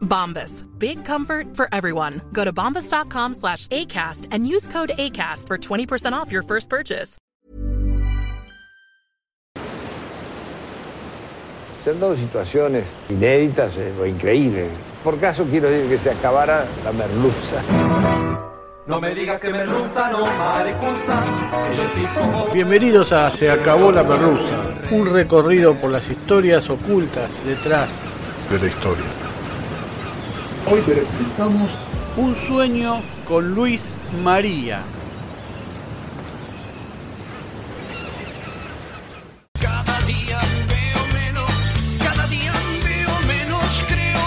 Bombas. Big comfort for everyone. Go to bombas.com slash ACAST and use code ACAST for 20% off your first purchase. Se han dado situaciones inéditas eh, o increíbles. Por caso quiero decir que se acabara la merluza. No me digas que merluza, no maricuza. El tipo Bienvenidos a Se acabó la merluza, un recorrido por las historias ocultas detrás de la historia. Hoy presentamos Un sueño con Luis María. Cada día veo menos, cada día veo menos, creo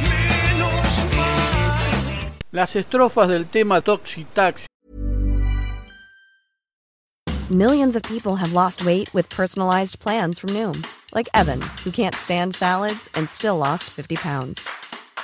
menos mal. Las estrofas del tema Toxi Taxi Millions of people have lost weight with personalized plans from Noom, like Evan, who can't stand salads and still lost 50 pounds.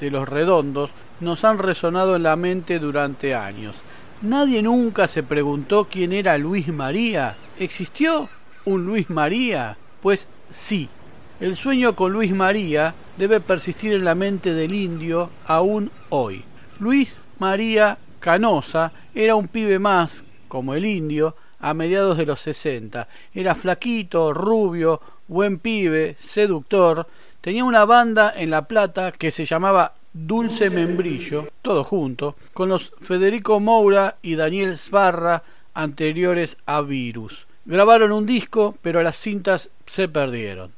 De los redondos nos han resonado en la mente durante años. Nadie nunca se preguntó quién era Luis María. ¿Existió un Luis María? Pues sí. El sueño con Luis María debe persistir en la mente del indio aún hoy. Luis María Canosa era un pibe más, como el indio, a mediados de los 60. Era flaquito, rubio, buen pibe, seductor. Tenía una banda en La Plata que se llamaba Dulce Membrillo, todo junto, con los Federico Moura y Daniel Sbarra anteriores a Virus. Grabaron un disco, pero las cintas se perdieron.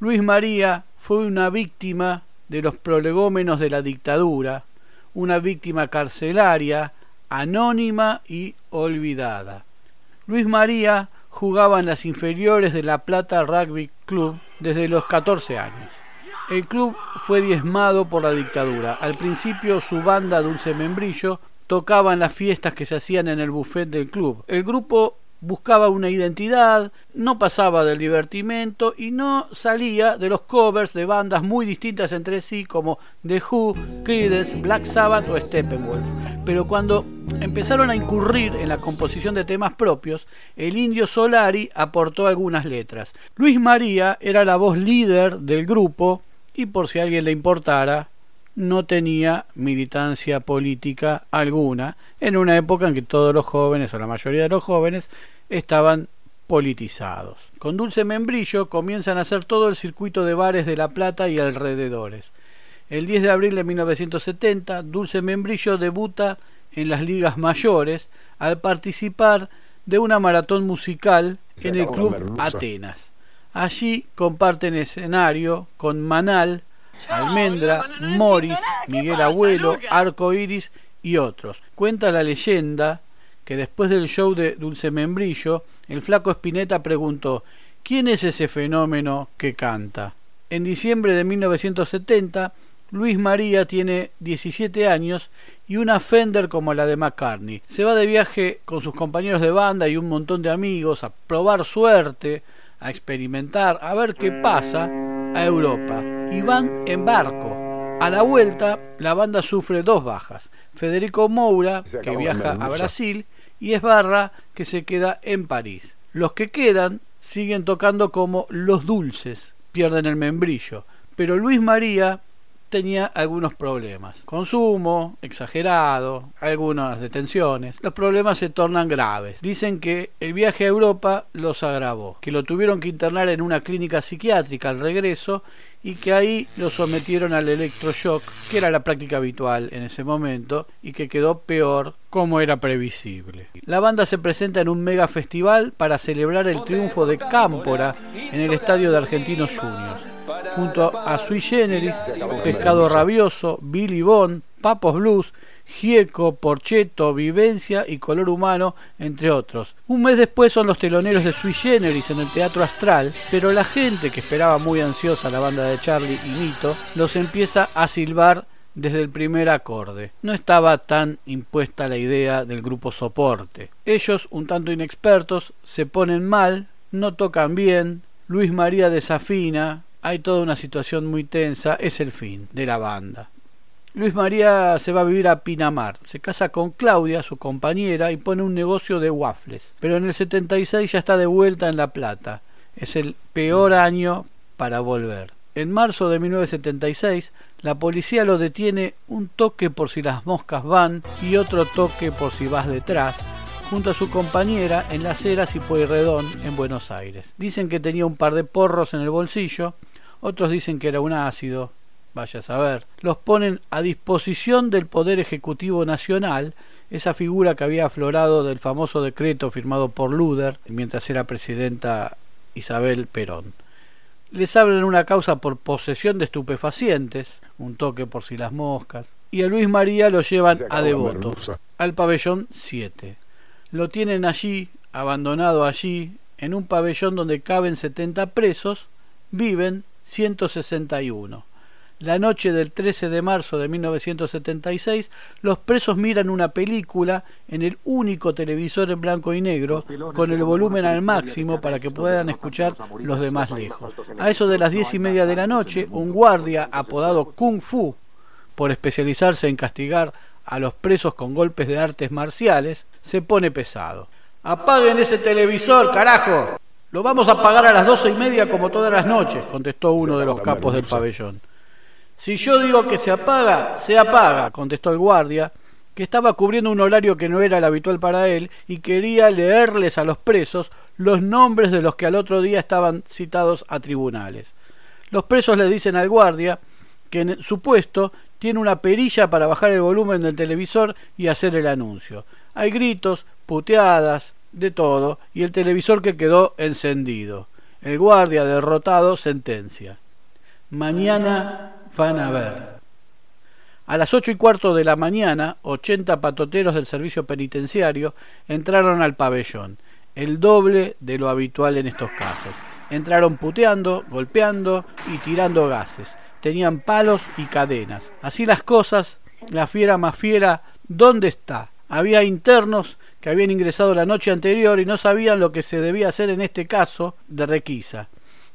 Luis María fue una víctima de los prolegómenos de la dictadura, una víctima carcelaria, anónima y olvidada. Luis María jugaba en las inferiores de La Plata Rugby Club desde los 14 años. El club fue diezmado por la dictadura. Al principio su banda Dulce Membrillo tocaba en las fiestas que se hacían en el buffet del club. El grupo buscaba una identidad, no pasaba del divertimento y no salía de los covers de bandas muy distintas entre sí como The Who, Creedence, Black Sabbath o Steppenwolf. Pero cuando empezaron a incurrir en la composición de temas propios, el indio Solari aportó algunas letras. Luis María era la voz líder del grupo y por si a alguien le importara, no tenía militancia política alguna en una época en que todos los jóvenes o la mayoría de los jóvenes estaban politizados. Con Dulce Membrillo comienzan a hacer todo el circuito de bares de La Plata y alrededores. El 10 de abril de 1970, Dulce Membrillo debuta en las ligas mayores al participar de una maratón musical en el club. Atenas. Allí comparten escenario con Manal, Almendra, Morris, Miguel Abuelo, Arco Iris y otros. Cuenta la leyenda que después del show de Dulce Membrillo, el flaco Spinetta preguntó ¿Quién es ese fenómeno que canta? En diciembre de 1970, Luis María tiene 17 años y una Fender como la de McCartney. Se va de viaje con sus compañeros de banda y un montón de amigos a probar suerte, a experimentar, a ver qué pasa a Europa. Y van en barco. A la vuelta, la banda sufre dos bajas. Federico Moura, que viaja a. Brasil, y Esbarra, que se queda en París. Los que quedan siguen tocando como Los Dulces, pierden el membrillo. Pero Luis María tenía algunos problemas. Consumo exagerado, algunas detenciones. Los problemas se tornan graves. Dicen que el viaje a Europa los agravó, que lo tuvieron que internar en una clínica psiquiátrica al regreso y que ahí lo sometieron al electroshock, que era la práctica habitual en ese momento y que quedó peor como era previsible. La banda se presenta en un mega festival para celebrar el triunfo de Cámpora en el estadio de Argentinos Juniors junto a Sui Generis, Pescado Rabioso, Billy Bond, Papos Blues, Gieco, Porcheto, Vivencia y Color Humano, entre otros. Un mes después son los teloneros de Sui Generis en el Teatro Astral, pero la gente que esperaba muy ansiosa la banda de Charlie y Mito los empieza a silbar desde el primer acorde. No estaba tan impuesta la idea del grupo soporte. Ellos, un tanto inexpertos, se ponen mal, no tocan bien, Luis María desafina, hay toda una situación muy tensa, es el fin de la banda. Luis María se va a vivir a Pinamar, se casa con Claudia, su compañera, y pone un negocio de waffles. Pero en el 76 ya está de vuelta en La Plata. Es el peor año para volver. En marzo de 1976, la policía lo detiene un toque por si las moscas van y otro toque por si vas detrás, junto a su compañera en las eras y Pueyrredón en Buenos Aires. Dicen que tenía un par de porros en el bolsillo, otros dicen que era un ácido, vaya a saber. Los ponen a disposición del Poder Ejecutivo Nacional, esa figura que había aflorado del famoso decreto firmado por Luder mientras era presidenta Isabel Perón. Les abren una causa por posesión de estupefacientes, un toque por si las moscas, y a Luis María lo llevan a Devoto, al pabellón 7. Lo tienen allí, abandonado allí, en un pabellón donde caben 70 presos, viven 161. La noche del 13 de marzo de 1976, los presos miran una película en el único televisor en blanco y negro, con el volumen al máximo para que puedan escuchar los demás lejos. A eso de las diez y media de la noche, un guardia apodado Kung Fu, por especializarse en castigar a los presos con golpes de artes marciales, se pone pesado. ¡Apaguen ese televisor, carajo! Lo vamos a apagar a las doce y media como todas las noches, contestó uno de los capos del pabellón. Si yo digo que se apaga, se apaga, contestó el guardia, que estaba cubriendo un horario que no era el habitual para él y quería leerles a los presos los nombres de los que al otro día estaban citados a tribunales. Los presos le dicen al guardia que en su puesto tiene una perilla para bajar el volumen del televisor y hacer el anuncio. Hay gritos, puteadas, de todo, y el televisor que quedó encendido. El guardia derrotado sentencia. Mañana van a ver. A las ocho y cuarto de la mañana, ochenta patoteros del servicio penitenciario entraron al pabellón, el doble de lo habitual en estos casos. Entraron puteando, golpeando y tirando gases. Tenían palos y cadenas. Así las cosas, la fiera más fiera, ¿dónde está? Había internos que habían ingresado la noche anterior y no sabían lo que se debía hacer en este caso de requisa.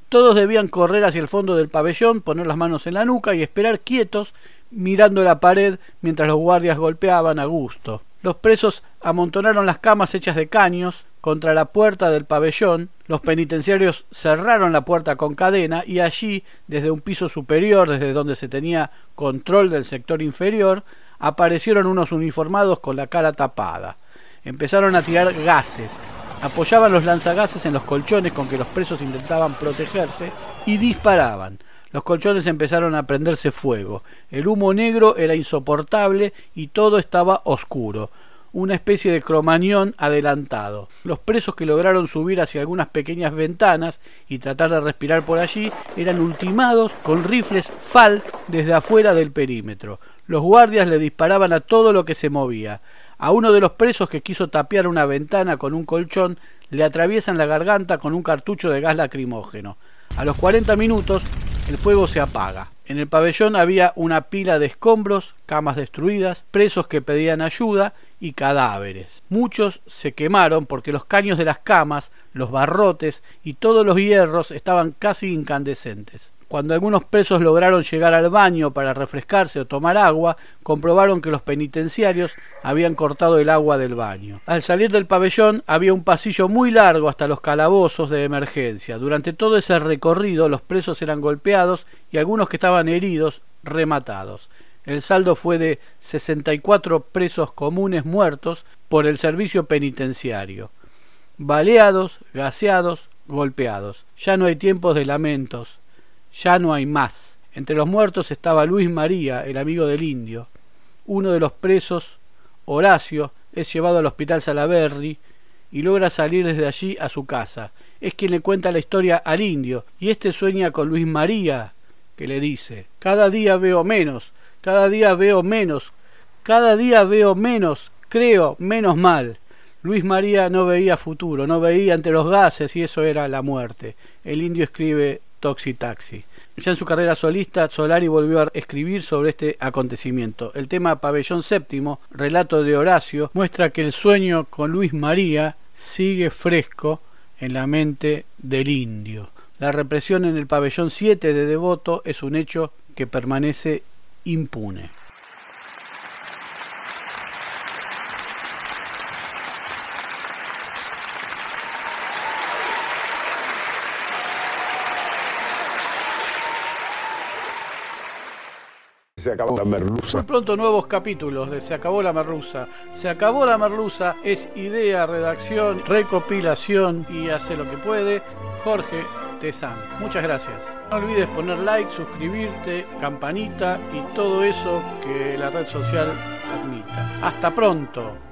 Todos debían correr hacia el fondo del pabellón, poner las manos en la nuca y esperar quietos, mirando la pared mientras los guardias golpeaban a gusto. Los presos amontonaron las camas hechas de caños contra la puerta del pabellón, los penitenciarios cerraron la puerta con cadena y allí, desde un piso superior, desde donde se tenía control del sector inferior, aparecieron unos uniformados con la cara tapada. Empezaron a tirar gases, Apoyaban los lanzagases en los colchones con que los presos intentaban protegerse y disparaban. Los colchones empezaron a prenderse fuego. El humo negro era insoportable y todo estaba oscuro una especie de cromañón adelantado. Los presos que lograron subir hacia algunas pequeñas ventanas y tratar de respirar por allí eran ultimados con rifles FAL desde afuera del perímetro. Los guardias le disparaban a todo lo que se movía. A uno de los presos que quiso tapiar una ventana con un colchón le atraviesan la garganta con un cartucho de gas lacrimógeno. A los 40 minutos el fuego se apaga. En el pabellón había una pila de escombros, camas destruidas, presos que pedían ayuda y cadáveres. Muchos se quemaron porque los caños de las camas, los barrotes y todos los hierros estaban casi incandescentes. Cuando algunos presos lograron llegar al baño para refrescarse o tomar agua, comprobaron que los penitenciarios habían cortado el agua del baño. Al salir del pabellón había un pasillo muy largo hasta los calabozos de emergencia. Durante todo ese recorrido los presos eran golpeados y algunos que estaban heridos rematados. El saldo fue de 64 presos comunes muertos por el servicio penitenciario. Baleados, gaseados, golpeados. Ya no hay tiempos de lamentos ya no hay más. Entre los muertos estaba Luis María, el amigo del indio. Uno de los presos, Horacio, es llevado al hospital Salaberry y logra salir desde allí a su casa. Es quien le cuenta la historia al indio, y éste sueña con Luis María, que le dice Cada día veo menos, cada día veo menos, cada día veo menos, creo menos mal. Luis María no veía futuro, no veía entre los gases y eso era la muerte. El indio escribe Toxi Taxi. Ya en su carrera solista, Solari volvió a escribir sobre este acontecimiento. El tema Pabellón Séptimo, relato de Horacio, muestra que el sueño con Luis María sigue fresco en la mente del indio. La represión en el pabellón 7 de Devoto es un hecho que permanece impune. Se acabó la merluza. Muy pronto nuevos capítulos de Se acabó la merluza. Se acabó la merluza es idea, redacción, recopilación y hace lo que puede Jorge Tezán. Muchas gracias. No olvides poner like, suscribirte, campanita y todo eso que la red social admita. Hasta pronto.